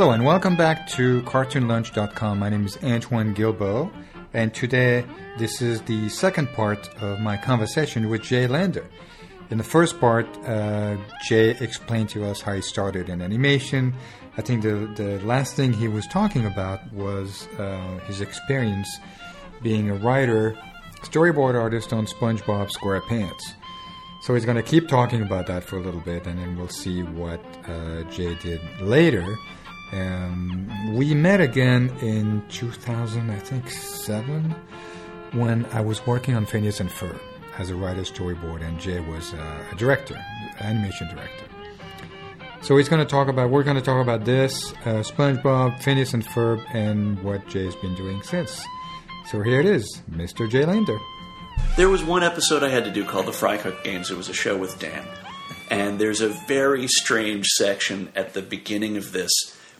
Hello and welcome back to CartoonLunch.com. My name is Antoine Guilbaud, and today this is the second part of my conversation with Jay Lender. In the first part, uh, Jay explained to us how he started in animation. I think the, the last thing he was talking about was uh, his experience being a writer, storyboard artist on SpongeBob SquarePants. So he's going to keep talking about that for a little bit, and then we'll see what uh, Jay did later. Um, we met again in 2000, I think, seven, when I was working on Phineas and Ferb as a writer storyboard, and Jay was uh, a director, animation director. So he's going to talk about. We're going to talk about this, uh, SpongeBob, Phineas and Ferb, and what Jay's been doing since. So here it is, Mr. Jay Lender. There was one episode I had to do called the Fry Cook Games. It was a show with Dan. And there's a very strange section at the beginning of this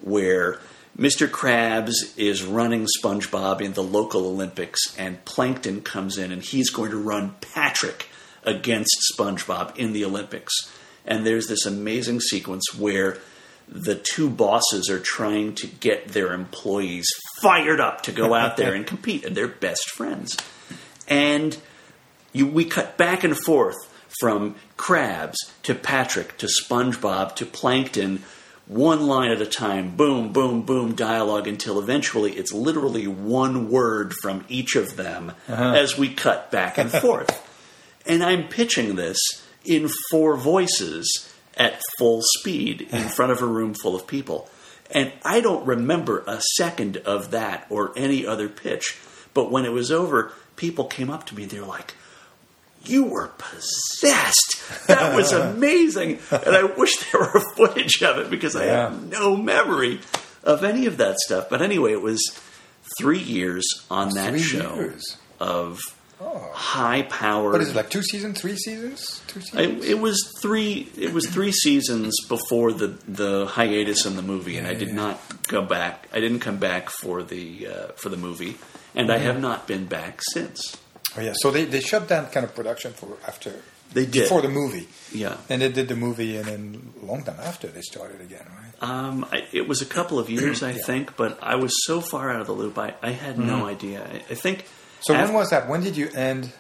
where Mr. Krabs is running SpongeBob in the local Olympics, and Plankton comes in and he's going to run Patrick against SpongeBob in the Olympics. And there's this amazing sequence where the two bosses are trying to get their employees fired up to go out there and compete, and they're best friends. And you, we cut back and forth from Krabs to Patrick to SpongeBob to Plankton, one line at a time, boom, boom, boom, dialogue until eventually it's literally one word from each of them Uh-huh. as we cut back and forth. and I'm pitching this in four voices at full speed in front of a room full of people. And I don't remember a second of that or any other pitch. But when it was over, people came up to me and they were like, You were possessed. That was amazing. and I wish there were footage of it because I Yeah. have no memory of any of that stuff. But anyway, it was three years on that Three show years. of Oh. high power. What is it like? Two seasons? Three seasons? Two seasons? It, it was three. It was three seasons before the the hiatus in the movie, and I did not go back. I didn't come back for the uh, for the movie, and I have not been back since. Oh yeah. So they, they shut down kind of production for after They did. before the movie, Yeah, and they did the movie, and then a long time after they started again, right? um, I, it was a couple of years, I think, but I was so far out of the loop. I, I had no idea. I, I think. So when was that? When did you end?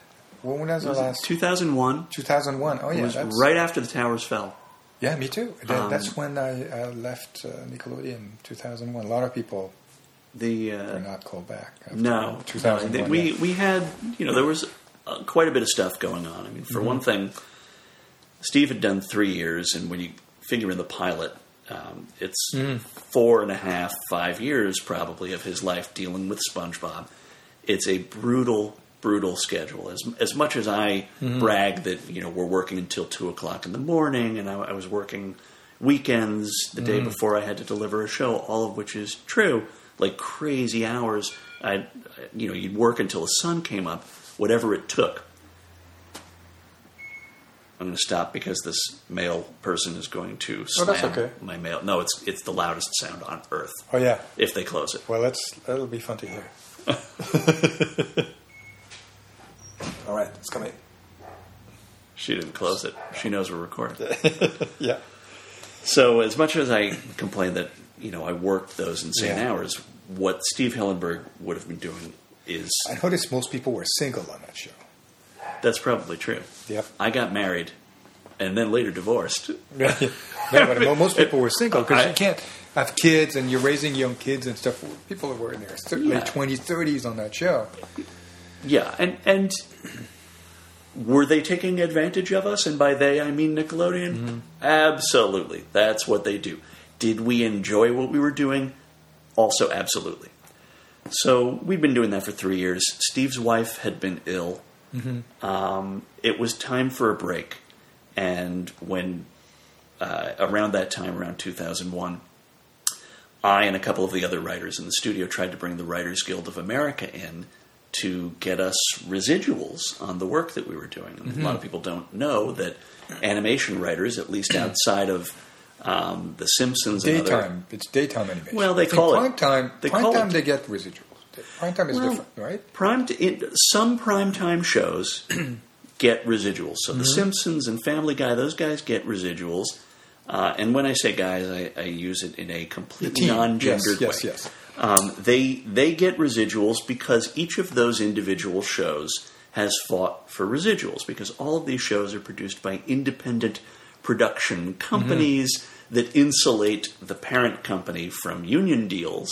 When was the was it last? 2001 Two thousand one. Oh yeah, was that's right after the towers fell. yeah. Me too. That, Um, that's when I uh, left uh, Nickelodeon. Two thousand one. A lot of people The uh, not called back. after No, two thousand no, we we had you know there was uh, quite a bit of stuff going on. I mean, for one thing, Steve had done three years, and when you figure in the pilot, um, it's four and a half, five years probably of his life dealing with SpongeBob. It's a brutal, brutal schedule. As as much as I brag that you know we're working until two o'clock in the morning, and I, I was working weekends the day before I had to deliver a show, all of which is true, like crazy hours. I, you know, you'd work until the sun came up, whatever it took. I'm going to stop because this male person is going to Oh, slam that's okay. my mail. No, it's it's the loudest sound on earth oh yeah. if they close it. Well, that's that'll be fun to hear. All right, it's coming. She didn't close it. She knows we're recording. Yeah. So as much as I complain that you know I worked those insane Yeah. hours, what Steve Hillenburg would have been doing is I noticed most people were single on that show. that's probably true. Yep. I got married and then later divorced. no, but most people were single because you can't have kids and you're raising young kids and stuff. People were in their Yeah. late twenties, thirties on that show. Yeah, and and were they taking advantage of us? And by they, I mean Nickelodeon. Mm-hmm. Absolutely, that's what they do. Did we enjoy what we were doing? Also, absolutely. So we'd been doing that for three years. Steve's wife had been ill. Mm-hmm. Um, it was time for a break, and when uh, around that time, around 2001, I and a couple of the other writers in the studio tried to bring the Writers Guild of America in to get us residuals on the work that we were doing. And A lot of people don't know that animation writers, at least outside of um, The Simpsons and other, Daytime, it's daytime animation. Well, they call it- prime time. they prime time, it- they get residuals. Prime time is Well, different, right? prime t- in, some primetime shows get residuals. So The Simpsons and Family Guy, those guys get residuals. Uh, and when I say guys, I, I use it in a completely non-gendered Yes, yes, way. yes. Um, they they get residuals because each of those individual shows has fought for residuals because all of these shows are produced by independent production companies that insulate the parent company from union deals.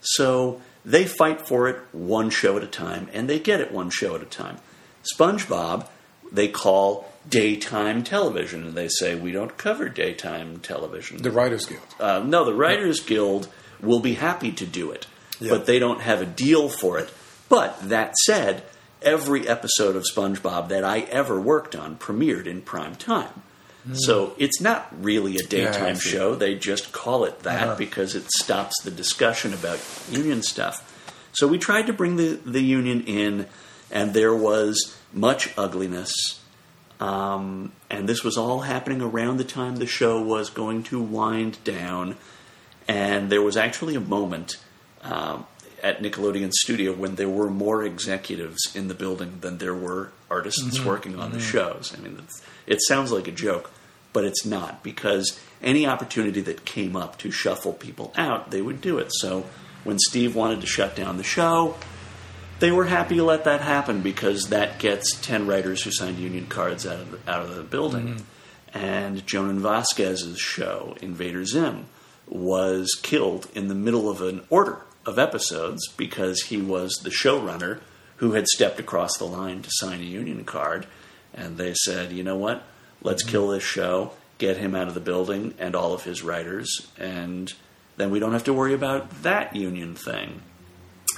So they fight for it one show at a time, and they get it one show at a time. SpongeBob, they call daytime television, and they say we don't cover daytime television. The Writers Guild. Uh, no, the Writers Guild will be happy to do it, Yeah. but they don't have a deal for it. But that said, every episode of SpongeBob that I ever worked on premiered in prime time. So it's not really a Hmm. Yeah, daytime show. They just call it that Uh-huh. because it stops the discussion about union stuff. So we tried to bring the, the union in, and there was much ugliness. Um, and this was all happening around the time the show was going to wind down. And there was actually a moment um, at Nickelodeon Studio when there were more executives in the building than there were artists mm-hmm. working on the mm-hmm. shows. I mean, it sounds like a joke, but it's not because any opportunity that came up to shuffle people out, they would do it. So when Steve wanted to shut down the show, they were happy to let that happen because that gets 10 writers who signed union cards out of the, out of the building. Mm-hmm. And Jhonen Vasquez's show, Invader Zim, was killed in the middle of an order of episodes because he was the showrunner who had stepped across the line to sign a union card. And they said, you know what? Let's kill this show, get him out of the building and all of his writers, and then we don't have to worry about that union thing.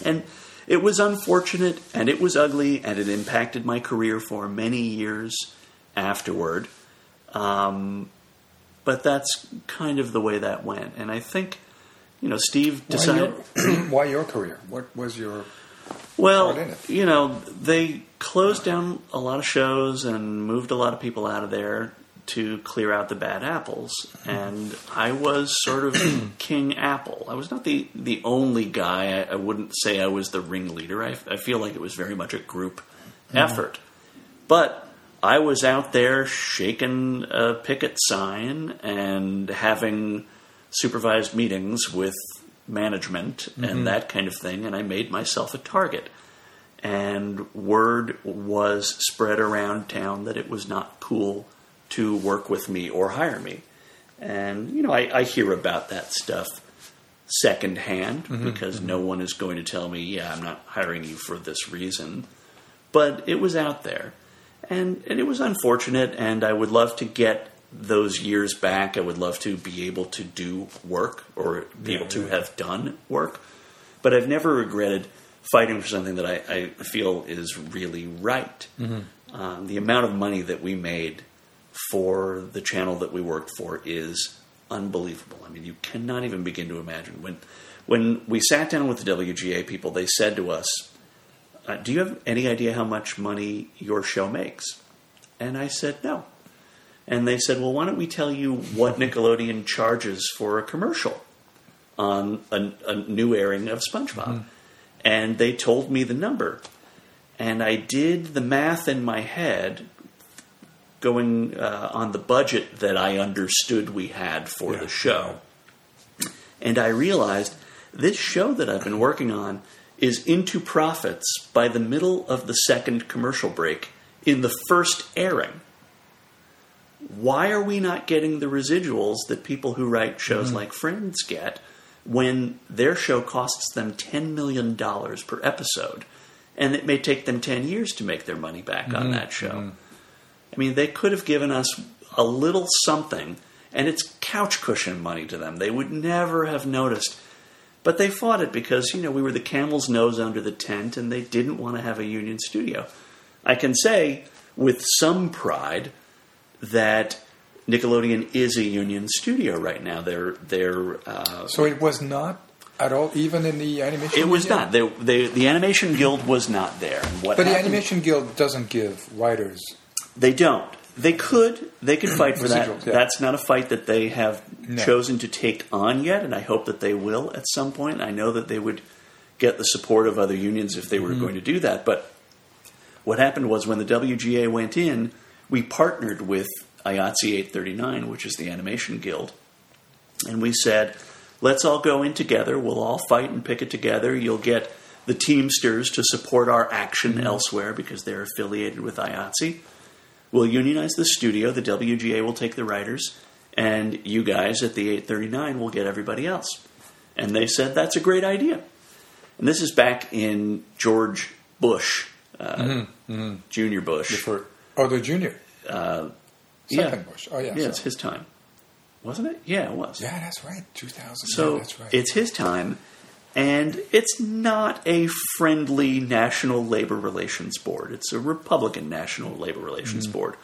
And it was unfortunate and it was ugly and it impacted my career for many years afterward. Um, but that's kind of the way that went. And I think, you know, Steve Why decided. your, why your career? What was your. Well, part in it. you know, they closed down a lot of shows and moved a lot of people out of there to clear out the bad apples. And I was sort of King Apple. I was not the, the only guy. I, I wouldn't say I was the ringleader. I, I feel like it was very much a group mm-hmm. effort. But I was out there shaking a picket sign and having supervised meetings with management and mm-hmm. that kind of thing, and I made myself a target. And word was spread around town that it was not cool to work with me or hire me. And, you know, I, I hear about that stuff secondhand mm-hmm. because mm-hmm. no one is going to tell me, yeah, I'm not hiring you for this reason. But it was out there. And, and it was unfortunate, and I would love to get those years back. I would love to be able to do work or be Yeah, able to yeah. have done work. But I've never regretted fighting for something that I, I feel is really right. Um, the amount of money that we made for the channel that we worked for is unbelievable. I mean, you cannot even begin to imagine. When, when we sat down with the WGA people, they said to us, uh, Do you have any idea how much money your show makes? And I said, No. And they said, Well, why don't we tell you what Nickelodeon charges for a commercial on a, a new airing of SpongeBob? And they told me the number. And I did the math in my head going uh, on the budget that I understood we had for Yeah. the show. And I realized this show that I've been working on is into profits by the middle of the second commercial break in the first airing. Why are we not getting the residuals that people who write shows mm-hmm. like Friends get when their show costs them $10 million per episode and it may take them 10 years to make their money back on mm-hmm. that show? Mm-hmm. I mean, they could have given us a little something, and it's couch cushion money to them. They would never have noticed. But they fought it because, you know, we were the camel's nose under the tent, and they didn't want to have a union studio. I can say with some pride that Nickelodeon is a union studio right now. They're they're uh, So it was not at all, even in the animation it was Guild? not. They, they, the animation guild was not there. But the Animation Guild doesn't give writers. They don't. They could. They could fight for that. Yeah. That's not a fight that they have No. chosen to take on yet, and I hope that they will at some point. I know that they would get the support of other unions if they were Mm-hmm. going to do that. But what happened was when the WGA went in, we partnered with IATSE 839, which is the Animation Guild. And we said, let's all go in together. We'll all fight and pick it together. You'll get the Teamsters to support our action mm-hmm. elsewhere because they're affiliated with IATSE. We'll unionize the studio. The WGA will take the writers. And you guys at the 839 will get everybody else. And they said, that's a great idea. And this is back in George Bush, uh, mm-hmm. Mm-hmm. Junior Bush. For oh, the junior Uh, second yeah. Bush. Oh yeah, Yeah, it's his time. Wasn't it? Yeah, it was. yeah, that's right. Two thousand. So yeah, that's right. it's his time, and it's not a friendly National Labor Relations Board. It's a Republican National Labor Relations Board.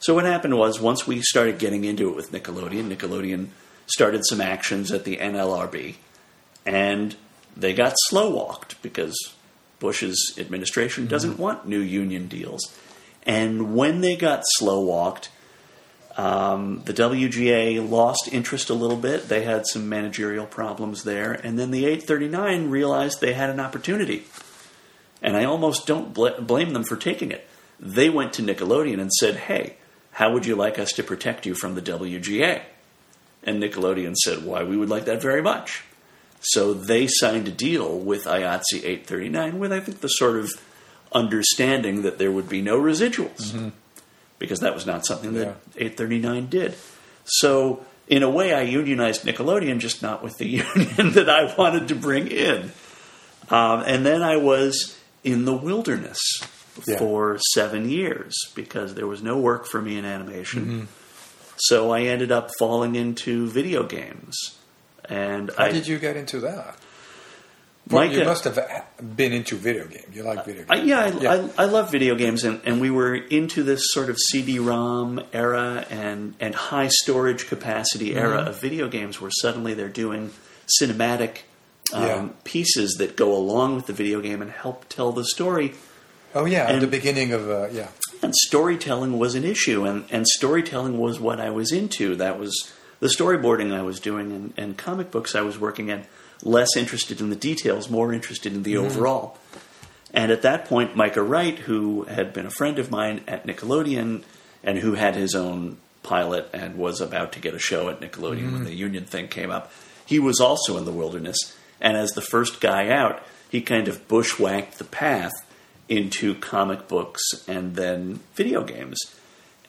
So what happened was once we started getting into it with Nickelodeon, Nickelodeon started some actions at the NLRB, and they got slow walked because Bush's administration doesn't want new union deals. And when they got slow walked, um, the WGA lost interest a little bit. They had some managerial problems there. And then the 839 realized they had an opportunity. And I almost don't bl- blame them for taking it. They went to Nickelodeon and said, hey, how would you like us to protect you from the WGA? And Nickelodeon said, why, we would like that very much. So they signed a deal with IATSE 839 with, I think, the sort of understanding that there would be no residuals because that was not something that 839 did. So, in a way, I unionized Nickelodeon, just not with the union that I wanted to bring in. Um, and then I was in the wilderness Yeah. for seven years because there was no work for me in animation. So I ended up falling into video games. And How I did you get into that? Well, Mike, you must have been into video games. You like video I, games. yeah, I, Yeah. I, I love video games, and, and we were into this sort of CD-ROM era and, and high storage capacity era Mm-hmm. of video games, where suddenly they're doing cinematic um, Yeah. pieces that go along with the video game and help tell the story. oh yeah, at and- the beginning of uh, yeah. And storytelling was an issue, and, and storytelling was what I was into. That was the storyboarding I was doing, and, and comic books I was working in. Less interested in the details, more interested in the mm-hmm. overall. And at that point, Micah Wright, who had been a friend of mine at Nickelodeon and who had his own pilot and was about to get a show at Nickelodeon when mm-hmm. the union thing came up, he was also in the wilderness. And as the first guy out, he kind of bushwhacked the path into comic books and then video games.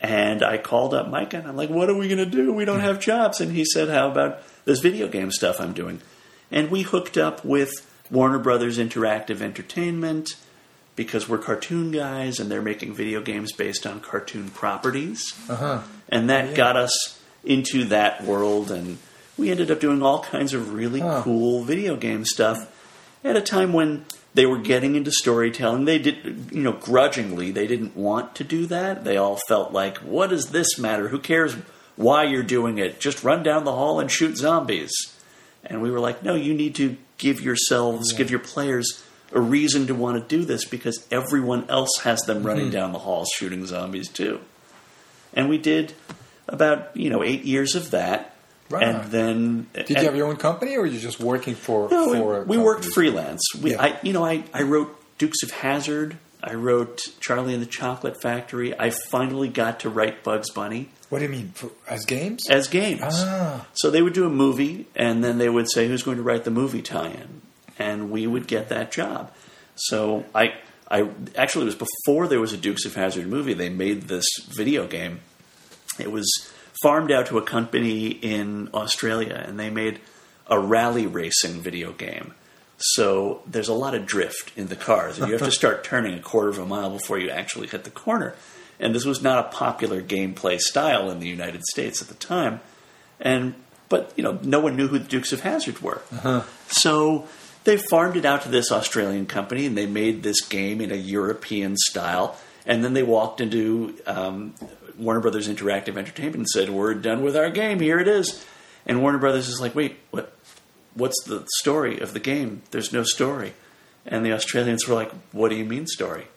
And I called up Micah and I'm like, what are we going to do? We don't mm-hmm. have jobs. And he said, how about this video game stuff I'm doing? And we hooked up with Warner Brothers Interactive Entertainment because we're cartoon guys and they're making video games based on cartoon properties. Uh-huh. And that got us into that world. And we ended up doing all kinds of really Huh. cool video game stuff at a time when they were getting into storytelling. They did, you know, grudgingly, they didn't want to do that. They all felt like, what does this matter? Who cares why you're doing it? Just run down the hall and shoot zombies. And we were like, no, you need to give yourselves, give your players a reason to want to do this because everyone else has them mm-hmm. running down the halls shooting zombies too. And we did about, you know, eight years of that. Right. And then Did you have your own company, or were you just working for? no, for we, we worked freelance. We, Yeah. I, you know, I, I wrote Dukes of Hazzard. I wrote Charlie and the Chocolate Factory. I finally got to write Bugs Bunny What do you mean for, as games? as games. Ah. So they would do a movie, and then they would say, "Who's going to write the movie tie-in?" And we would get that job. So I, I actually it was before there was a Dukes of Hazzard movie. They made this video game. It was farmed out to a company in Australia, and they made a rally racing video game. So there's a lot of drift in the cars, and you have to start turning a quarter of a mile before you actually hit the corner. And this was not a popular gameplay style in the United States at the time. And but you know, no one knew who the Dukes of Hazzard were. So they farmed it out to this Australian company, and they made this game in a European style. And then they walked into um, Warner Brothers Interactive Entertainment and said, "We're done with our game. Here it is." And Warner Brothers is like, "Wait, what? What's the story of the game? There's no story." And the Australians were like, "What do you mean story?"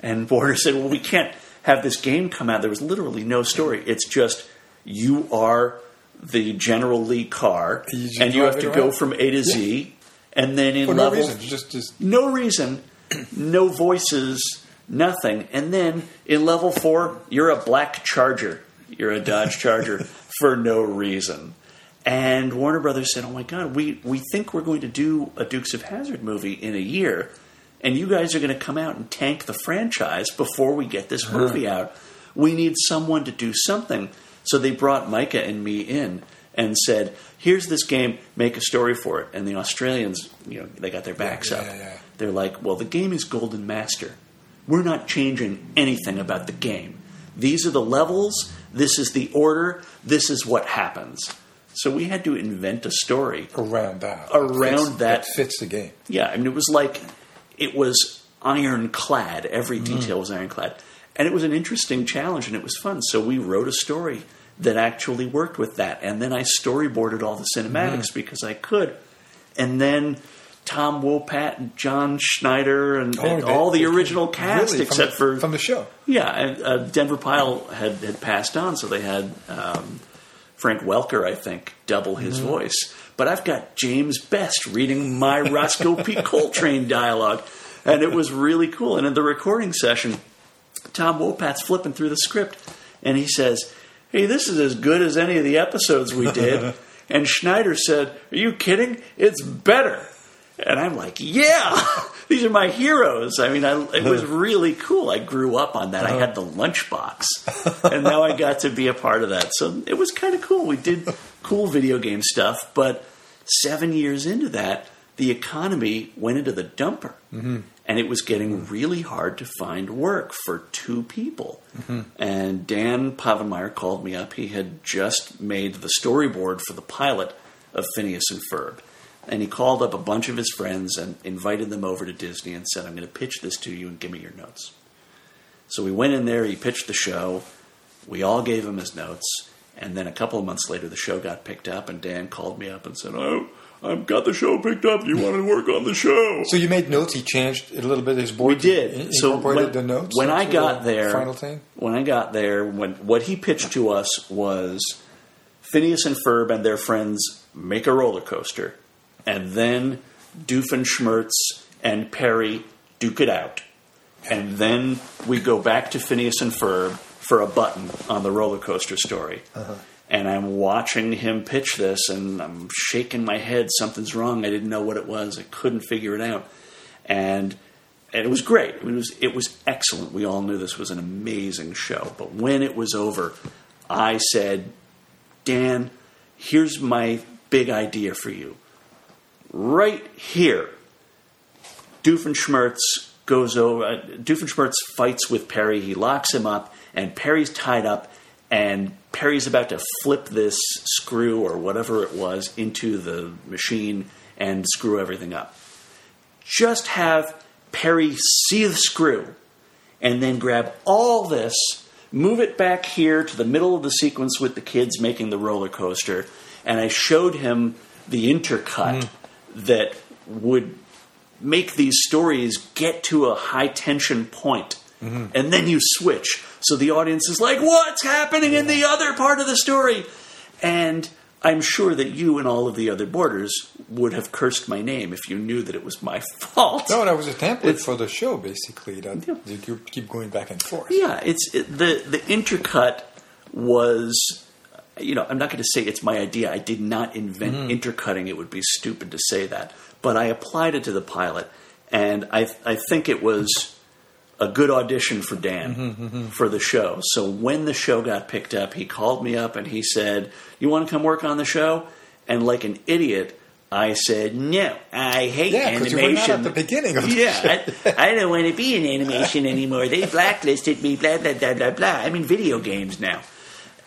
And Border said, "Well, we can't have this game come out. There was literally no story. It's just you are the General Lee car, You and you have to go around? from A to Z, and then in For no level reason, just just no reason, no voices, nothing. And then in level four, you're a black charger. You're a Dodge Charger for no reason. And Warner Brothers said, "Oh my God, we we think we're going to do a Dukes of Hazzard movie in a year, and you guys are going to come out and tank the franchise before we get this uh-huh. movie out. We need someone to do something." So they brought Micah and me in and said, "Here's this game, make a story for it." And the Australians, you know, they got their backs Yeah, up. yeah, yeah. They're like, "Well, the game is Golden Master. We're not changing anything about the game. These are the levels. This is the order. This is what happens." So we had to invent a story around that. Around Fits- that- fits the game. yeah, I mean, it was like it was ironclad. Every detail was ironclad, and it was an interesting challenge, and it was fun. So we wrote a story that actually worked with that, and then I storyboarded all the cinematics because I could, and then. Tom Wopat and John Schneider and, and Oh, they- all the original cast, really, except the- for from the show. yeah, and, uh, Denver Pyle had, had passed on, so they had um, Frank Welker, I think, double his Mm-hmm. voice. But I've got James Best reading my Roscoe P. Coltrane dialogue, and it was really cool. And in the recording session, Tom Wopat's flipping through the script, and he says, "Hey, this is as good as any of the episodes we did." and Schneider said, "Are you kidding? It's better." And I'm like, yeah, these are my heroes. I mean, I, it was really cool. I grew up on that. I had the lunchbox, and now I got to be a part of that. So it was kind of cool. We did cool video game stuff, but seven years into that, the economy went into the dumper, mm-hmm. and it was getting really hard to find work for two people. Mm-hmm. And Dan Povenmire called me up. He had just made the storyboard for the pilot of Phineas and Ferb. And he called up a bunch of his friends and invited them over to Disney and said, I'm going to pitch this to you and give me your notes. So we went in there, he pitched the show, we all gave him his notes, and then a couple of months later the show got picked up and Dan called me up and said, Oh, I've got the show picked up. You want to work on the show? So you made notes. He changed a little bit his board. We did. so incorporated when, the notes. when I got the there, final thing. when I got there, when what he pitched to us was Phineas and Ferb and their friends make a roller coaster, and then Doofenshmirtz and Perry duke it out, and then we go back to Phineas and Ferb for a button on the roller coaster story. Uh-huh. And I'm watching him pitch this, and I'm shaking my head. Something's wrong. I didn't know what it was. I couldn't figure it out. And and it was great. It was it was excellent. We all knew this was an amazing show. But when it was over, I said, "Dan, here's my big idea for you. Right here, Doofenshmirtz goes over. Uh, Doofenshmirtz fights with Perry. He locks him up, and Perry's tied up, and Perry's about to flip this screw or whatever it was into the machine and screw everything up. Just have Perry see the screw, and then grab all this, move it back here to the middle of the sequence with the kids making the roller coaster, and I showed him the intercut that would make these stories get to a high tension point. Mm-hmm. And then you switch. So the audience is like, what's happening in the other part of the story? And I'm sure that you and all of the other boarders would have cursed my name if you knew that it was my fault. No, that was a template It's- for the show, basically. That Yeah. you keep going back and forth. Yeah, it's it, the the intercut was you know, I'm not going to say it's my idea. I did not invent mm. intercutting. It would be stupid to say that. But I applied it to the pilot and I I think it was a good audition for Dan mm-hmm, mm-hmm. for the show. So when the show got picked up, he called me up and he said, "You want to come work on the show?" And like an idiot, I said, "No, I hate Yeah, animation." you were not at the beginning of the yeah, I, I don't want to be in animation anymore. They blacklisted me. Blah blah blah blah blah. I'm in video games now,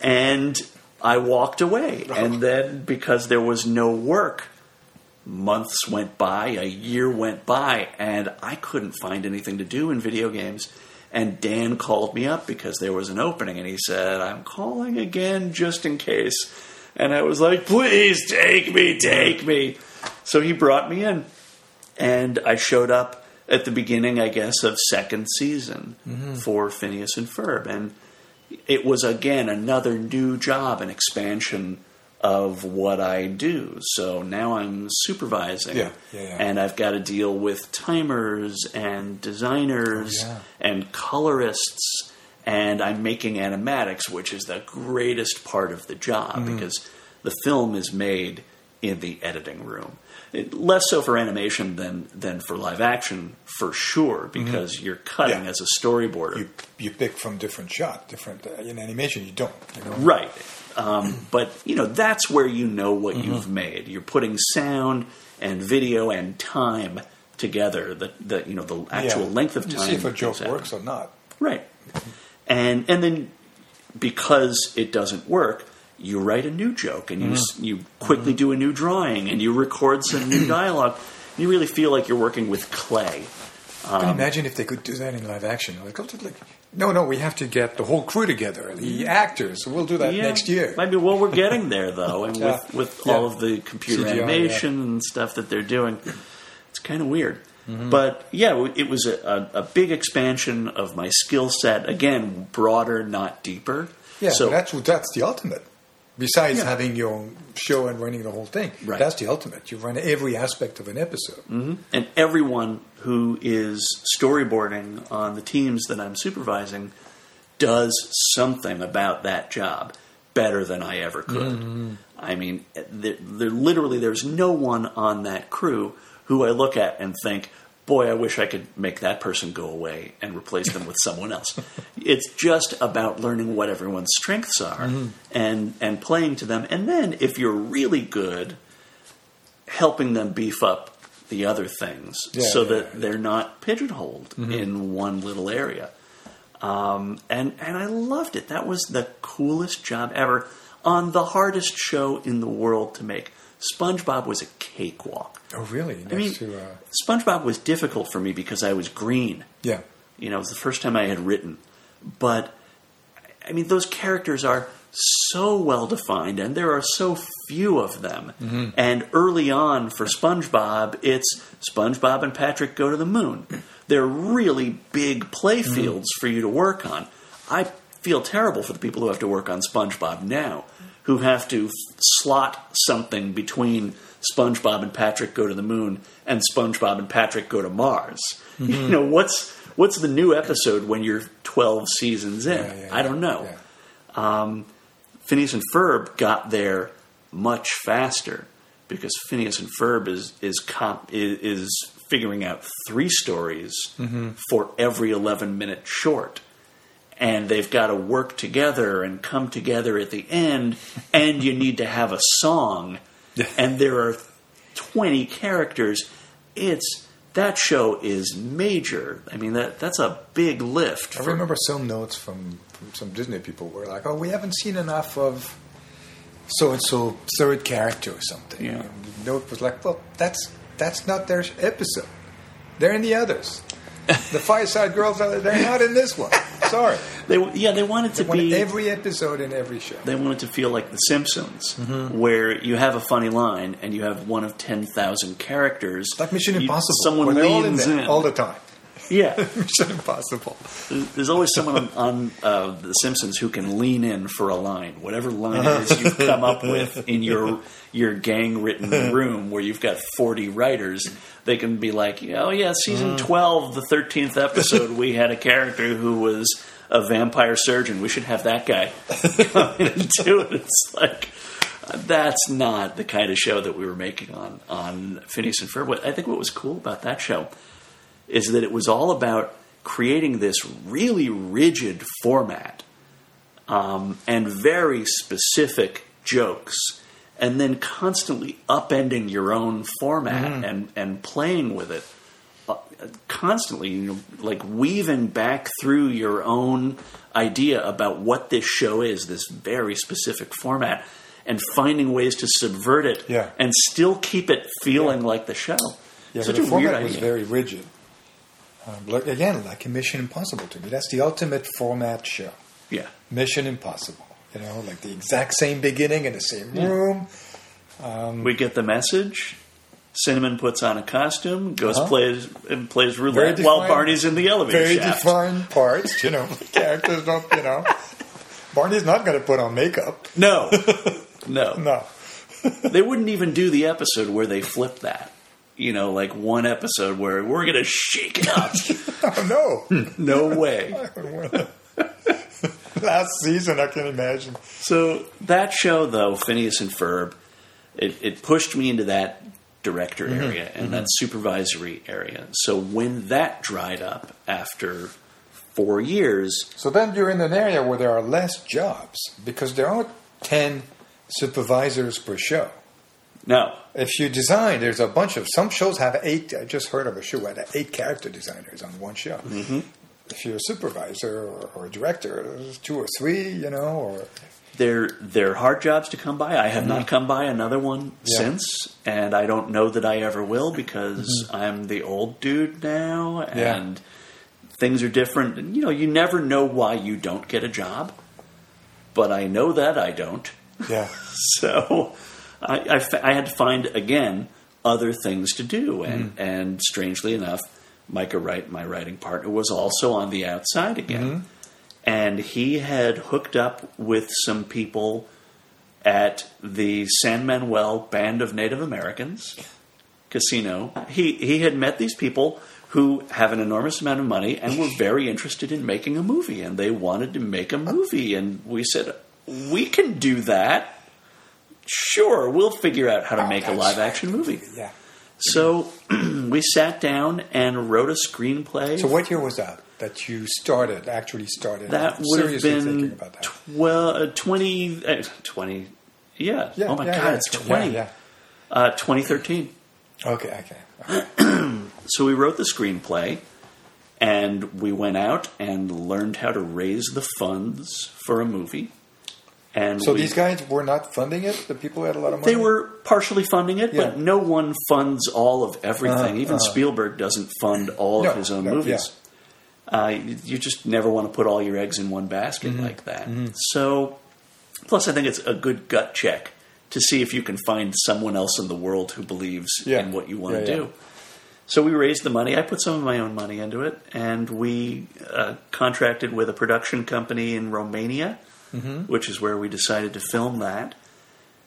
and I walked away. And then because there was no work, months went by, a year went by, and I couldn't find anything to do in video games. And Dan called me up because there was an opening, and he said, I'm calling again just in case. And I was like, please take me, take me. So he brought me in, and I showed up at the beginning, I guess, of second season mm-hmm. for Phineas and Ferb. And it was, again, another new job, an expansion of what I do. So now I'm supervising. Yeah, yeah, yeah. And I've got to deal with timers and designers Oh, and colorists and I'm making animatics, which is the greatest part of the job mm-hmm. because the film is made in the editing room. It, less so for animation than than for live action, for sure, because you're cutting Yeah. as a storyboarder. You you pick from different shot, different uh, in animation. You don't. You know? Right. Um, but, you know, that's where you know what you've made. You're putting sound and video and time together, the, the you know, the actual Yeah. length of You time. see if a joke works or not. Right. And and then because it doesn't work, you write a new joke and you mm-hmm. s you quickly mm-hmm. do a new drawing and you record some new dialogue. You really feel like you're working with clay. Can you imagine if they could do that in live action? Like, oh, to, like, no, no, we have to get the whole crew together, the mm-hmm. actors. We'll do that Yeah. next year. Maybe well, we're getting there though, and Yeah. with with Yeah. all of the computer CGI, animation and stuff that they're doing, it's kind of weird. Mm-hmm. But yeah, it was a, a, a big expansion of my skill set. Again, broader, not deeper. Yeah, so that's that's the ultimate. Besides Yeah. having your own show and running the whole thing, Right. that's the ultimate. You run every aspect of an episode. Mm-hmm. and everyone who is storyboarding on the teams that I'm supervising does something about that job better than I ever could. Mm-hmm. I mean, there, there literally there's no one on that crew who I look at and think, "Boy, I wish I could make that person go away and replace them with someone else." It's just about learning what everyone's strengths are and and playing to them. And then if you're really good, helping them beef up the other things Yeah, so yeah, that yeah. they're not pigeonholed in one little area. Um, and and I loved it. That was the coolest job ever on the hardest show in the world to make. SpongeBob was a cakewalk. Oh, really? Next I mean, to, uh, SpongeBob was difficult for me because I was green. yeah. You know, it was the first time I had written. But, I mean, those characters are so well defined, and there are so few of them. And early on for SpongeBob, it's SpongeBob and Patrick go to the moon. They're really big play fields for you to work on. I feel terrible for the people who have to work on SpongeBob now, who have to f- slot something between SpongeBob and Patrick go to the moon and SpongeBob and Patrick go to Mars. Mm-hmm. You know what's what's the new episode when you're 12 seasons in? Yeah, yeah, I don't know. yeah. Um, Phineas and Ferb got there much faster because Phineas and Ferb is is comp, is, is figuring out three stories mm-hmm. for every 11 minute short. And they've got to work together and come together at the end, and you need to have a song. And there are 20 characters. It's that show is major. I mean that that's a big lift. I for- remember some notes from, from some Disney people were like, "Oh, we haven't seen enough of so and so third character or something." Yeah. And the note was like, "Well, that's that's not their episode. They're in the others. the Fireside Girls are they're not in this one. Sorry, They yeah they wanted to they want be every episode in every show. they wanted to feel like The Simpsons, Mm-hmm. where you have a funny line and you have one of ten thousand characters. like Mission You- Impossible. someone all in in. all the time. Yeah, Mission Impossible. there's always someone on, on uh, The Simpsons who can lean in for a line, whatever line it is you've come up with in your your gang written room where you've got forty writers. They can be like, oh yeah, season Mm. twelve, the thirteenth episode, we had a character who was a vampire surgeon. We should have that guy come in and do it. It's like that's not the kind of show that we were making on on Phineas and Ferb. I think what was cool about that show is that it was all about creating this really rigid format um, and very specific jokes, and then constantly upending your own format and and playing with it uh, constantly, you know, like weaving back through your own idea about what this show is, this very specific format, and finding ways to subvert it Yeah. and still keep it feeling like the show. Yeah, Such but a the format weird was very rigid. Um, like, again, like a Mission Impossible to me. That's the ultimate format show. yeah. Mission Impossible. You know, like the exact same beginning in the same room. We get the message. Cinnamon puts on a costume, goes Uh-huh. plays and plays roulette while Barney's in the elevator Very shaft. defined parts. You know, characters don't. You know, Barney's not going to put on makeup. No, no, No. they wouldn't even do the episode where they flip that. You know, like one episode where we're gonna shake it up. Oh no. no way. I would wanna- Last season, I can imagine. So that show, though, Phineas and Ferb, it, it pushed me into that director mm-hmm. area and that mm-hmm. supervisory area. So when that dried up after four years, So then you're in an area where there are less jobs because there aren't 10 supervisors per show. No, If you design, there's a bunch of some shows have eight. I just heard of a show had eight character designers on one show. Mm-hmm. If you're a supervisor or, or a director, there's two or three, you know, or they're they're hard jobs to come by. I have not come by another one Yeah. since, and I don't know that I ever will because I'm the old dude now, Yeah. and things are different. And you know, you never know why you don't get a job, but I know that I don't. yeah, So I, I fa- I had to find again other things to do, and mm-hmm. and strangely enough, Micah Wright, my writing partner, was also on the outside again, mm-hmm. and he had hooked up with some people at the San Manuel Band of Native Americans casino. He he had met these people who have an enormous amount of money and were very interested in making a movie, and they wanted to make a movie, and we said we can do that. Sure, we'll figure out how to make a live action movie. yeah. So we sat down and wrote a screenplay. So what year was that that you started? Actually started? that would have seriously thinking been about that. 12, uh, 20, uh, 20 yeah. Yeah, Oh my yeah, God, yeah, it's yeah, 20. Yeah, Uh, 2013. Okay, okay. So we wrote the screenplay, and we went out and learned how to raise the funds for a movie. And So we, these guys were not funding it. The people who had a lot of money. they were partially funding it, but no one funds all of everything. Uh-huh, Even uh-huh. Spielberg doesn't fund all No, of his own no, movies. Uh, you just never want to put all your eggs in one basket Mm-hmm. like that. So, plus, I think it's a good gut check to see if you can find someone else in the world who believes Yeah. in what you want Yeah, to yeah. do. So we raised the money. I put some of my own money into it, and we uh, contracted with a production company in Romania, Mm-hmm. which is where we decided to film that.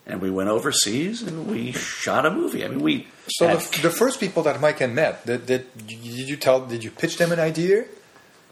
And we went overseas and we shot a movie. I mean, we So the, the first people that Mike had met, did, did, did you tell? Did you pitch them an idea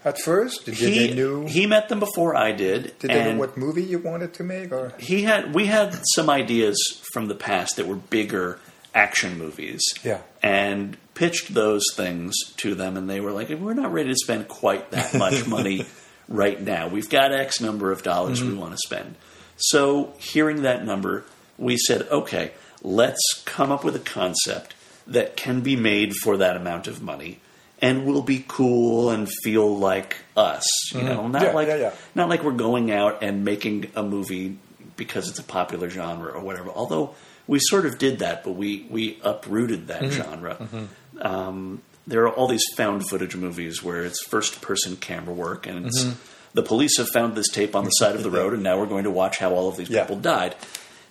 at first? Did, did he they knew? he met them before I did. did they know what movie you wanted to make? Or he had we had some ideas from the past that were bigger action movies. Yeah. And pitched those things to them and they were like, We're not ready to spend quite that much money right now. We've got X number of dollars we want to spend. So hearing that number, we said, Okay, let's come up with a concept that can be made for that amount of money and will be cool and feel like us. You know, not Yeah, like yeah, yeah. not like we're going out and making a movie because it's a popular genre or whatever. Although we sort of did that, but we we uprooted that Mm-hmm. genre. Um, there are all these found footage movies where it's first person camera work, and it's Mm-hmm. the police have found this tape on the side of the road, and now we're going to watch how all of these Yeah. people died.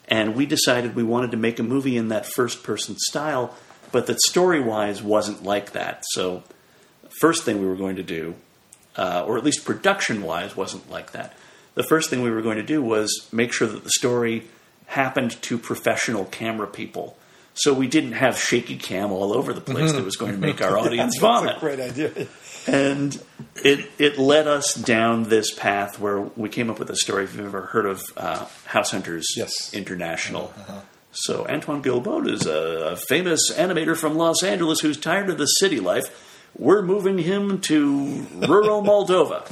And we decided we wanted to make a movie in that first person style, but that story wise wasn't like that. So, first thing we were going to do uh, or at least production wise, wasn't like that. The first thing we were going to do was make sure that the story happened to professional camera people. So we didn't have shaky cam all over the place that was going to make our audience That's vomit. a great idea. And it it led us down this path where we came up with a story. If you've ever heard of uh, House Hunters Yes. Uh-huh. International. So Antoine Guilbaud is a, a famous animator from Los Angeles who's tired of the city life. We're moving him to rural Moldova.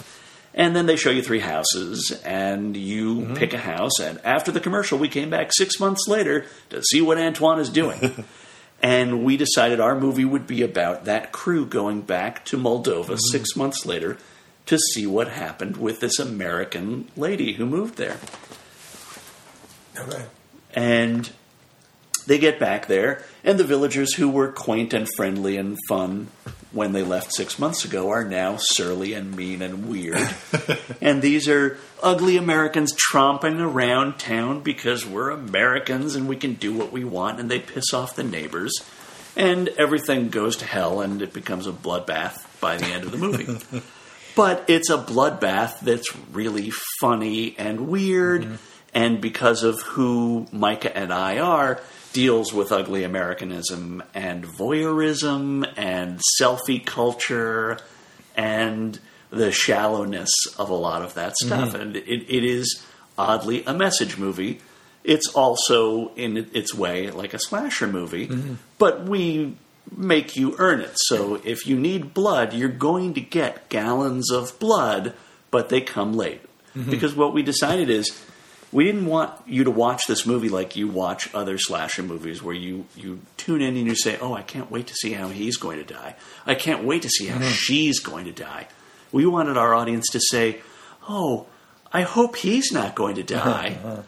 And then they show you three houses, and you Mm-hmm. pick a house. And after the commercial, we came back six months later to see what Antoine is doing. and we decided our movie would be about that crew going back to Moldova Mm-hmm. six months later to see what happened with this American lady who moved there. Okay. And they get back there, and the villagers who were quaint and friendly and fun when they left six months ago are now surly and mean and weird. and these are ugly Americans tromping around town because we're Americans and we can do what we want, and they piss off the neighbors. And everything goes to hell, and it becomes a bloodbath by the end of the movie. but it's a bloodbath that's really funny and weird, mm-hmm. and because of who Micah and I are, deals with ugly Americanism and voyeurism and selfie culture and the shallowness of a lot of that mm-hmm. stuff, and it, it is oddly a message movie. It's also in its way like a slasher movie, mm-hmm. but we make you earn it. So if you need blood, you're going to get gallons of blood, but they come late. Mm-hmm. Because what we decided is we didn't want you to watch this movie like you watch other slasher movies where you, you tune in and you say, Oh, I can't wait to see how he's going to die. I can't wait to see how mm-hmm. she's going to die. We wanted our audience to say, Oh, I hope he's not going to uh-huh. die.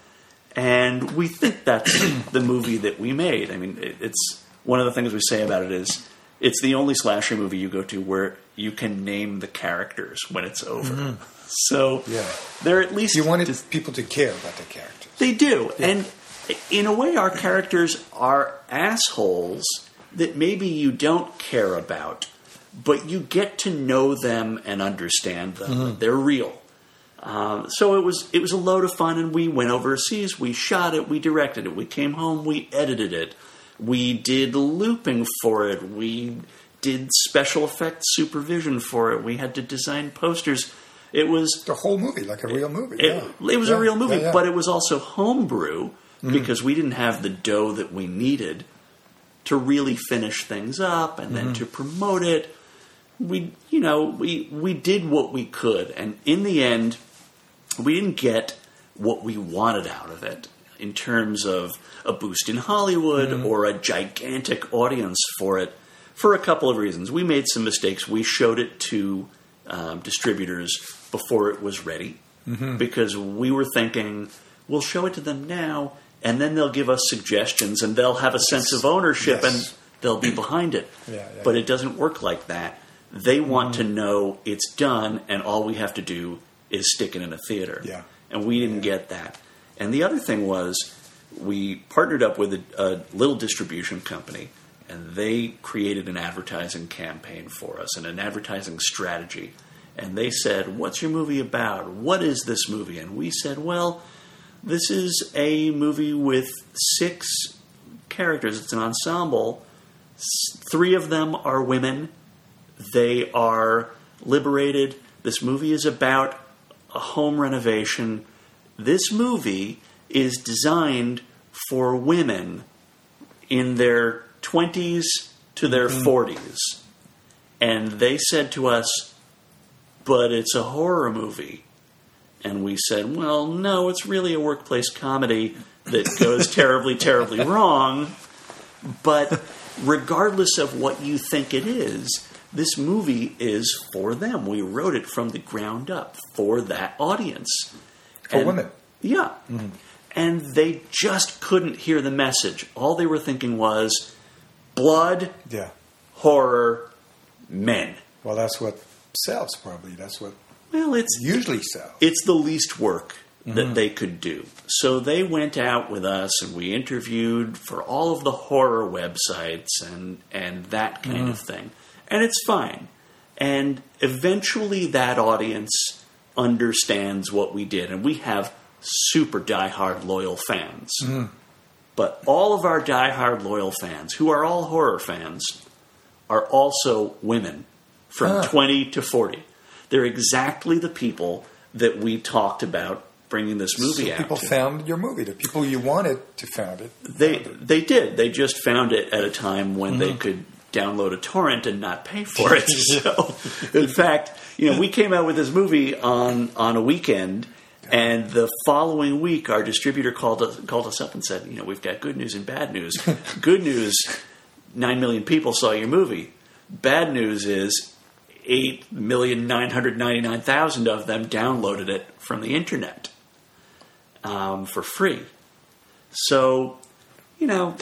And we think that's the movie that we made. I mean, it, it's one of the things we say about it is it's the only slasher movie you go to where you can name the characters when it's over. Mm-hmm. So Yeah. they're at least You wanted people to care about the characters. they do. And in a way, our characters are assholes that maybe you don't care about, but you get to know them and understand them. They're real. Um, so it was it was a load of fun, and we went overseas. We shot it, we directed it, we came home, we edited it, we did looping for it, we did special effects supervision for it. We had to design posters. It was The whole movie, like a real movie. it, yeah. it was Yeah, a real movie, yeah, but it was also homebrew mm-hmm. because we didn't have the dough that we needed to really finish things up and then mm-hmm. to promote it. We, you know, we we did what we could, and in the end, we didn't get what we wanted out of it in terms of a boost in Hollywood mm-hmm. or a gigantic audience for it for a couple of reasons. We made some mistakes. We showed it to um, distributors before it was ready because we were thinking we'll show it to them now and then they'll give us suggestions and they'll have a sense of ownership Yes. and they'll be behind it. Yeah, yeah, but yeah. it doesn't work like that. They want to know it's done and all we have to do is stick it in a theater. Yeah. And we didn't get that. And the other thing was we partnered up with a, a little distribution company and they created an advertising campaign for us and an advertising strategy. And they said, What's your movie about? What is this movie? And we said, Well, this is a movie with six characters. It's an ensemble. Three of them are women. They are liberated. This movie is about a home renovation. This movie is designed for women in their 20s to their mm-hmm. 40s. And they said to us, but it's a horror movie. And we said, well, no, it's really a workplace comedy that goes terribly, terribly wrong. But regardless of what you think it is, this movie is for them. We wrote it from the ground up for that audience. For women. Yeah. Mm-hmm. And they just couldn't hear the message. All they were thinking was blood, Yeah. horror, men. Well, that's what sells, probably. That's what Well, it's usually sells. it's the least work that mm-hmm. they could do. So they went out with us and we interviewed for all of the horror websites and and that kind of mm. thing. And it's fine. And eventually that audience understands what we did and we have super diehard loyal fans. Mm. But all of our diehard loyal fans, who are all horror fans, are also women from Ah. 20 to 40. They're exactly the people that we talked about bringing this movie So out people to. found your movie. The people you wanted to found it. they they did. They just found it at a time when they Mm-hmm. could download a torrent and not pay for it. so, in fact, you know, we came out with this movie on on a weekend. And the following week, our distributor called us, called us up and said, "You know, we've got good news and bad news. good news: nine million people saw your movie. Bad news is eight million nine hundred ninety nine thousand of them downloaded it from the internet um, for free. So, you know,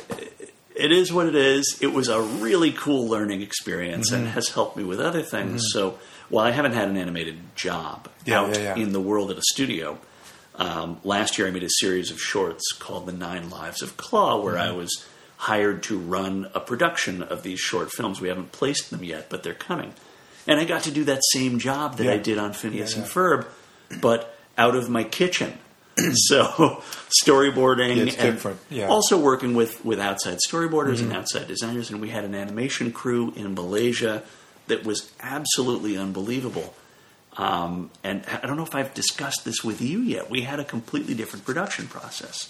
it is what it is. It was a really cool learning experience Mm-hmm. and has helped me with other things. So, while I haven't had an animated job Yeah, out yeah, yeah. in the world at a studio, um, last year I made a series of shorts called The Nine Lives of Claw, where Mm-hmm. I was hired to run a production of these short films. We haven't placed them yet, but they're coming. And I got to do that same job that. I did on Phineas and Ferb, but out of my kitchen. so storyboarding and yeah. also working with, with outside storyboarders and outside designers and we had an animation crew in malaysia that was absolutely unbelievable Um, and I don't know if I've discussed this with you yet. We had a completely different production process.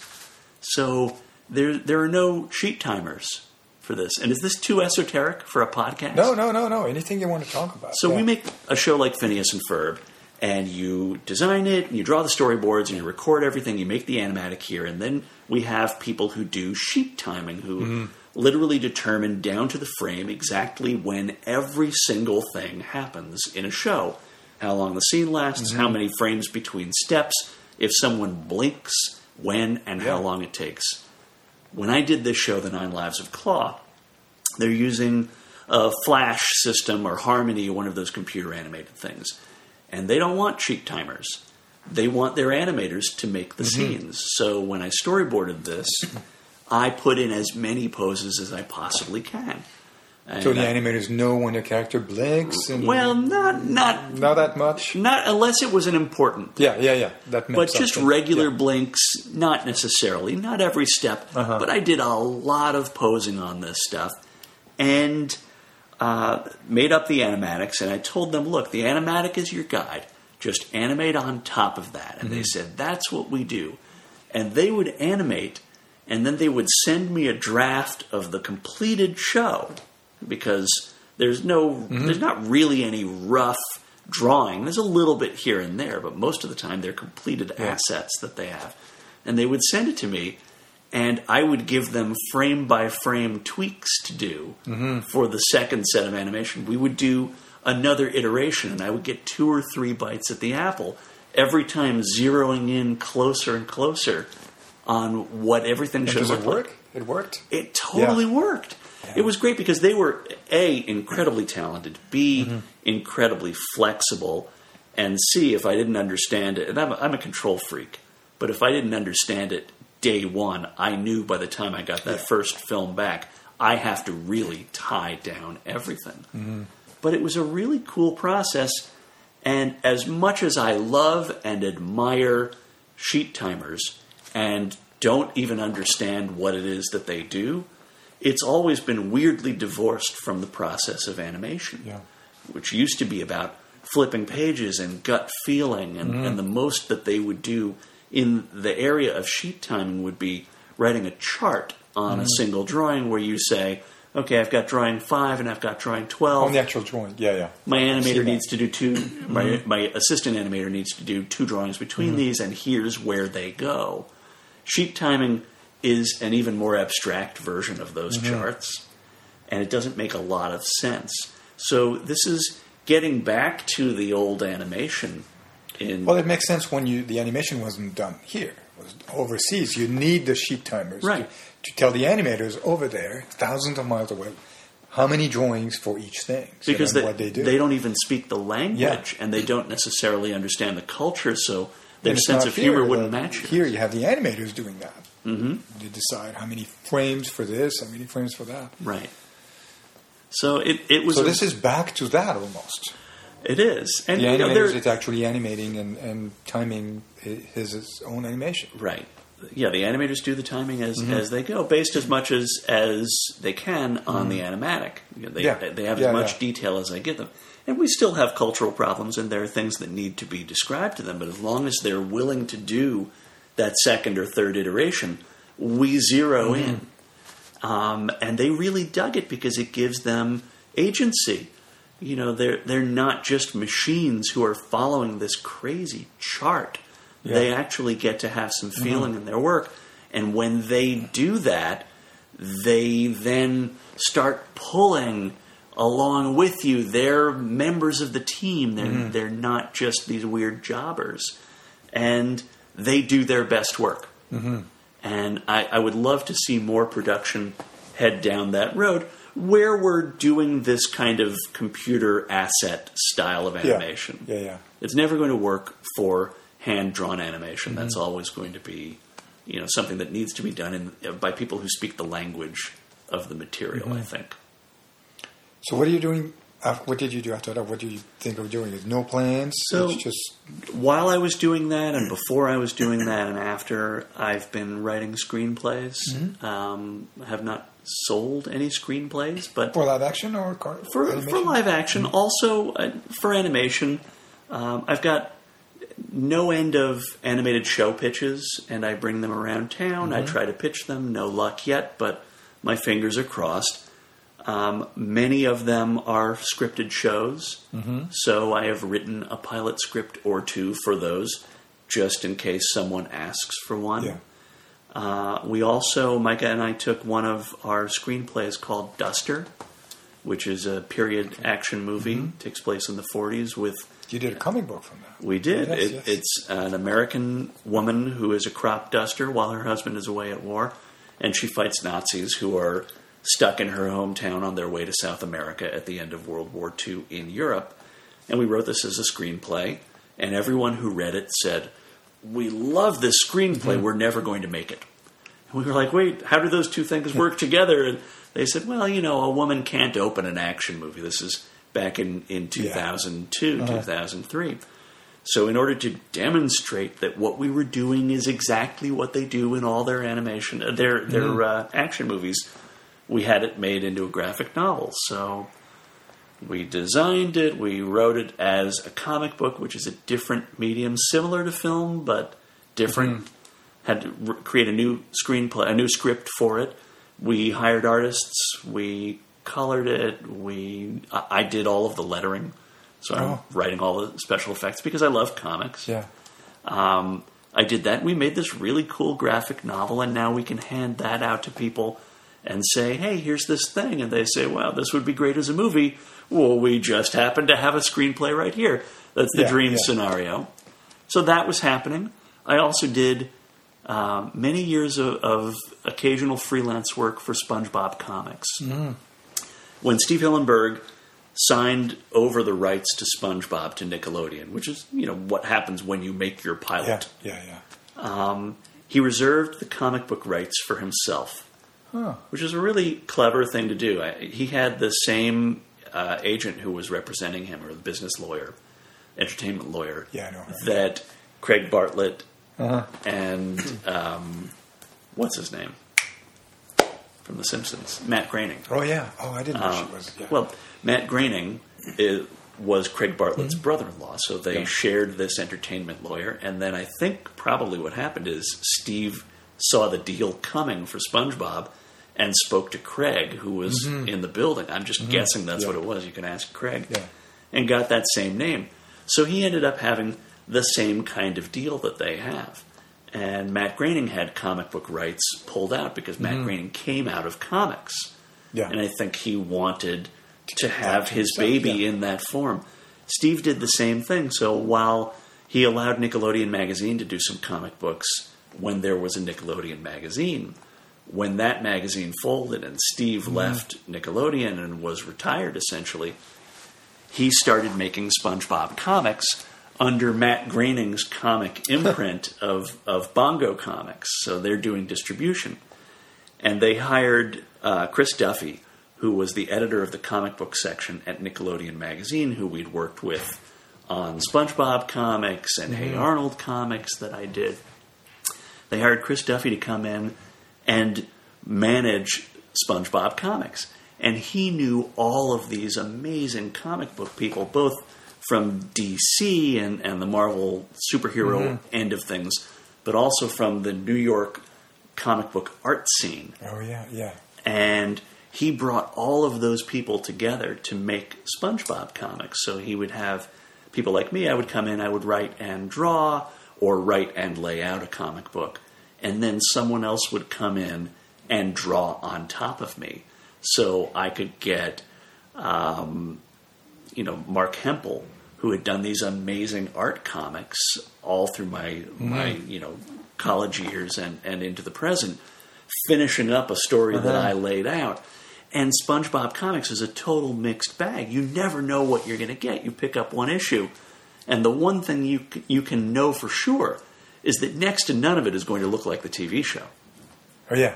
So there, there are no sheet timers for this. And is this too esoteric for a podcast? No, no, no, no. Anything you want to talk about. So Yeah. we make a show like Phineas and Ferb, and you design it, and you draw the storyboards, and you record everything. You make the animatic here, and then we have people who do sheet timing, who Mm-hmm. literally determine down to the frame exactly when every single thing happens in a show. How long the scene lasts, Mm-hmm. how many frames between steps, if someone blinks, when, and how long it takes. When I did this show, The Nine Lives of Claw, they're using a flash system or harmony one of those computer animated things and they don't want sheet timers. They want their animators to make the scenes. So when i storyboarded this i put in as many poses as i possibly can And So the I- animators know when the character blinks and well not not not that much. not unless it was an important Yeah, yeah, yeah. That makes but just regular Yeah. blinks, not necessarily, not every step. Uh-huh. But I did a lot of posing on this stuff, and uh, made up the animatics. And I told them, look, the animatic is your guide. Just animate on top of that. And they Mm-hmm. said that's what we do. And they would animate, and then they would send me a draft of the completed show because there's no, Mm-hmm. there's not really any rough drawing. There's a little bit here and there, but most of the time they're completed assets that they have. And they would send it to me, and I would give them frame by frame tweaks to do for the second set of animation. We would do another iteration, and I would get two or three bites at the apple every time, zeroing in closer and closer on what everything should look it like. work? It worked. It totally Yeah. worked. It was great because they were a incredibly talented, b Mm-hmm. incredibly flexible, and c if I didn't understand it, and I'm a, I'm a control freak, but if I didn't understand it day one, I knew by the time I got that Yeah. first film back, I have to really tie down everything. Mm-hmm. But it was a really cool process, and as much as I love and admire sheet timers and don't even understand what it is that they do, it's always been weirdly divorced from the process of animation, Yeah. which used to be about flipping pages and gut feeling, and, mm-hmm. and the most that they would do in the area of sheet timing would be writing a chart on a mm-hmm. single drawing where you say, okay, I've got drawing five and I've got drawing 12 On the actual drawing. Yeah, yeah. my animator needs to do 2 mm-hmm. my my assistant animator needs to do two drawings between these and here's where they go. Sheet timing is an even more abstract version of those mm-hmm. charts and it doesn't make a lot of sense so this is getting back to the old animation in Well, it makes sense when you the animation wasn't done here. It was overseas. You need the sheet timers to- Right. to, tell the animators over there, thousands of miles away, how many drawings for each thing. So because they, what they do. don't even speak the language and they don't necessarily understand the culture so their sense of humor wouldn't match it. Here you have the animators doing that. Mm-hmm. They decide how many frames for this, how many frames for that. right so it, it was So a- this is back to that almost. it is and The you know, animators there- is actually animating and, and timing his, his own animation. Right. Yeah, the animators do the timing as, Mm-hmm. as they go, based as much as as they can on the animatic. You know, they Mm-hmm. Yeah. they have Yeah, as much yeah. detail as I give them, and we still have cultural problems, and there are things that need to be described to them. But as long as they're willing to do that second or third iteration, we 0 Mm-hmm. in, um, and they really dug it because it gives them agency. You know, they're they're not just machines who are following this crazy chart. They actually get to have some feeling in their work, and when they do that, they then start pulling along with you. They're members of the team. They're they're not just these weird jobbers, and they do their best work. And I, I would love to see more production head down that road where we're doing this kind of computer asset style of animation. Yeah, yeah. It's never going to work for hand drawn animation. That's Mm-hmm. always going to be, you know, something that needs to be done in, by people who speak the language of the material. Mm-hmm. I think. So what are you doing? Uh, what did you do after that? What do you think of doing? No plans? So- it's just While I was doing that, and before I was doing that, and after, I've been writing screenplays. Mm-hmm. Um, have not sold any screenplays, but for live action or car- for, animation? for live action, also uh, for animation. Um, I've got no end of animated show pitches, and I bring them around town. I try to pitch them. No luck yet, but my fingers are crossed. Um, many of them are scripted shows, so I have written a pilot script or two for those, just in case someone asks for one. Yeah. Uh, we also, Micah and I took one of our screenplays called Duster, which is a period action movie. Takes place in the 40s with You did a comic book from that. we did. Yes, it, yes. It's an American woman who is a crop duster while her husband is away at war, and she fights Nazis who are stuck in her hometown on their way to South America at the end of World War II in Europe. And we wrote this as a screenplay, and everyone who read it said, "We love this screenplay. Mm-hmm. We're never going to make it." And we were like, "Wait, how do those two things work together?" And they said, "Well, you know, a woman can't open an action movie. This is back in in 2002, Uh-huh. 2003." So, in order to demonstrate that what we were doing is exactly what they do in all their animation, uh, their their uh, action movies, we had it made into a graphic novel. So, we designed it, we wrote it as a comic book, which is a different medium, similar to film but different. Had to r- create a new screenplay, a new script for it. We hired artists, we colored it, we I, I did all of the lettering. So I'm Oh. writing all the special effects because I love comics. Yeah. Um, I did that. We made this really cool graphic novel, and now we can hand that out to people and say, "Hey, here's this thing," and they say, "Wow, this would be great as a movie." Well, we just happen to have a screenplay right here. That's the Yeah, dream yeah. scenario. So that was happening. I also did um, many years of, of occasional freelance work for SpongeBob Comics. Mm-hmm. When Steve Hillenburg signed over the rights to SpongeBob to Nickelodeon, which is you know what happens when you make your Yeah. pilot. Yeah. Yeah. Um, he reserved the comic book rights for himself, Huh. which is a really clever thing to do. I, he had the same uh, agent who was representing him, or the business lawyer, entertainment lawyer, Yeah, I know that Craig Bartlett Uh-huh. and um, what's his name from The Simpsons, Matt Groening. Oh yeah. Oh, I didn't know Um, she was. Yeah. Well, Matt Groening i was Craig Bartlett's brother-in-law, so they Mm-hmm. Yeah. shared this entertainment lawyer. And then I think probably what happened is Steve saw the deal coming for SpongeBob and spoke to Craig, who was in the building. I'm just guessing that's Mm-hmm. Yeah. what it was. You can ask Craig, Yeah. and got that same name. So he ended up having the same kind of deal that they have. And Matt Groening had comic book rights pulled out because Matt Groening came out of comics. Mm-hmm. yeah. And I think he wanted to have his baby yeah. in that form. Steve did the same thing. So while he allowed Nickelodeon Magazine to do some comic books when there was a Nickelodeon Magazine, when that magazine folded and Steve Mm-hmm. left Nickelodeon and was retired essentially, he started making SpongeBob comics under Matt Groening's comic imprint of, of Bongo Comics. So they're doing distribution. And they hired uh, Chris Duffy, who was the editor of the comic book section at Nickelodeon Magazine, who we'd worked with on SpongeBob comics and Hey Arnold comics that I did. They hired Chris Duffy to come in and manage SpongeBob comics. And he knew all of these amazing comic book people, both from DC and, and the Marvel superhero mm-hmm. end of things, but also from the New York comic book art scene oh yeah. Yeah. and he brought all of those people together to make SpongeBob comics. So he would have people like me. I would come in, I would write and draw, or write and lay out a comic book, and then someone else would come in and draw on top of me. So I could get, um, you know, Marc Hempel, who had done these amazing art comics all through my my you know college years and and into the present finishing up a story that I laid out. And SpongeBob Comics is a total mixed bag. You never know what you're going to get. You pick up one issue, and the one thing you you can know for sure is that next to none of it is going to look like the TV show. Oh yeah.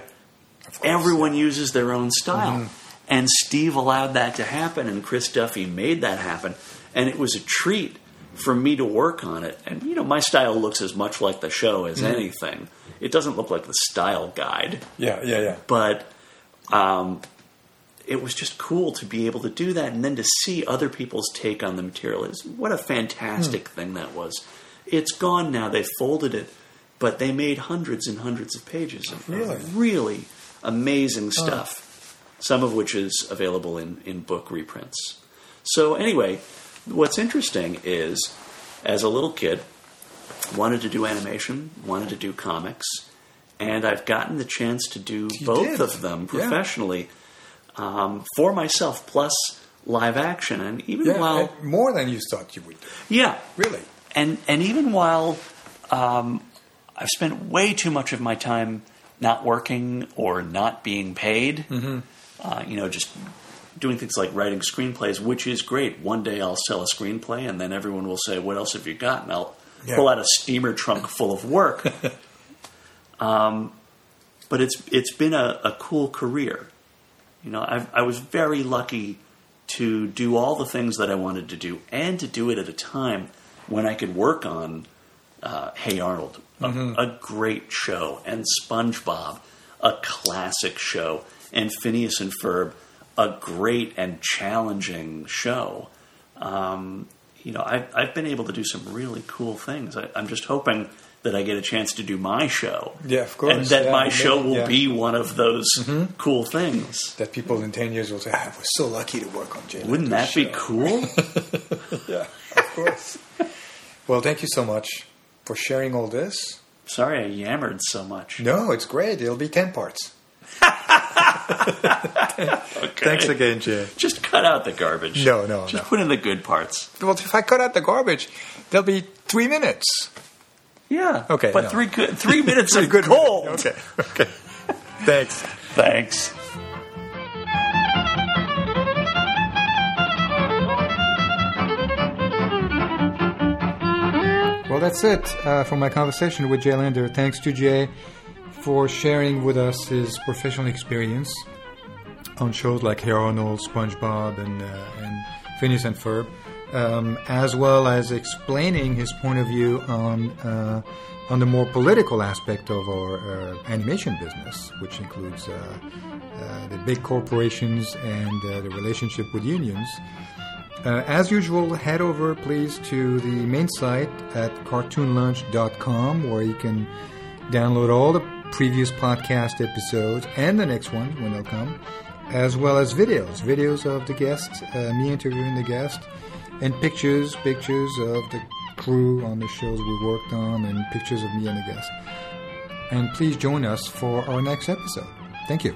Of Everyone uses their own style. And Steve allowed that to happen, and Chris Duffy made that happen. And it was a treat for me to work on it. And, you know, my style looks as much like the show as anything. It doesn't look like the style guide Yeah. Yeah. Yeah. but um, it was just cool to be able to do that and then to see other people's take on the material is what a fantastic hmm. thing that was. It's gone now. They folded it, but they made hundreds and hundreds of pages of Really? really amazing stuff. Some of which is available in, in book reprints. So anyway, what's interesting is as a little kid, wanted to do animation, wanted to do comics, and I've gotten the chance to do both did. of them Yeah. Um, for myself, plus live action. And even Yeah, while, and more than you thought you would do. yeah, Really? and and even while um, I've spent way too much of my time not working or not being paid, Mm-hmm. uh, you know, just doing things like writing screenplays, which is great. One day I'll sell a screenplay, and then everyone will say, "What else have you got?" And I'll Yeah. pull out a steamer trunk full of work. um, but it's it's been a, a cool career. You know, I've, I was very lucky to do all the things that I wanted to do, and to do it at a time when I could work on uh, Hey Arnold, a, a great show, and SpongeBob, a classic show, and Phineas and Ferb, a great and challenging show. Um, you know, I've, I've been able to do some really cool things. I, I'm just hoping that I get a chance to do my show. Yeah, of course. And that Yeah, my maybe, show will yeah. be one of those mm-hmm. cool things. That people in 10 years will say, ah, I was so lucky to work on Jay Wouldn't that be cool? Yeah, of course. well, thank you so much for sharing all this. Sorry I yammered so much. No, it's great. It'll be 10 parts. Okay. Thanks again, Jay. Just cut out the garbage. No, no, Just no. put in the good parts. Well, if I cut out the garbage, there'll be three minutes. Yeah. Okay, But no. three good, three minutes Three of good gold. minutes. Okay, okay. Thanks. Thanks. Well, that's it uh, for my conversation with Jay Lender. Thanks to Jay for sharing with us his professional experience on shows like Hey Arnold, SpongeBob, and, uh, and Phineas and Ferb, um, as well as explaining his point of view on uh, on the more political aspect of our uh, animation business, which includes uh, uh, the big corporations and uh, the relationship with unions. Uh, as usual, head over please to the main site at cartoonlunch.com where you can download all the previous podcast episodes and the next one when they'll come, as well as videos, videos of the guests, me interviewing the guest, and pictures, pictures of the crew on the shows we worked on, and pictures of me and the guests. And please join us for our next episode. Thank you.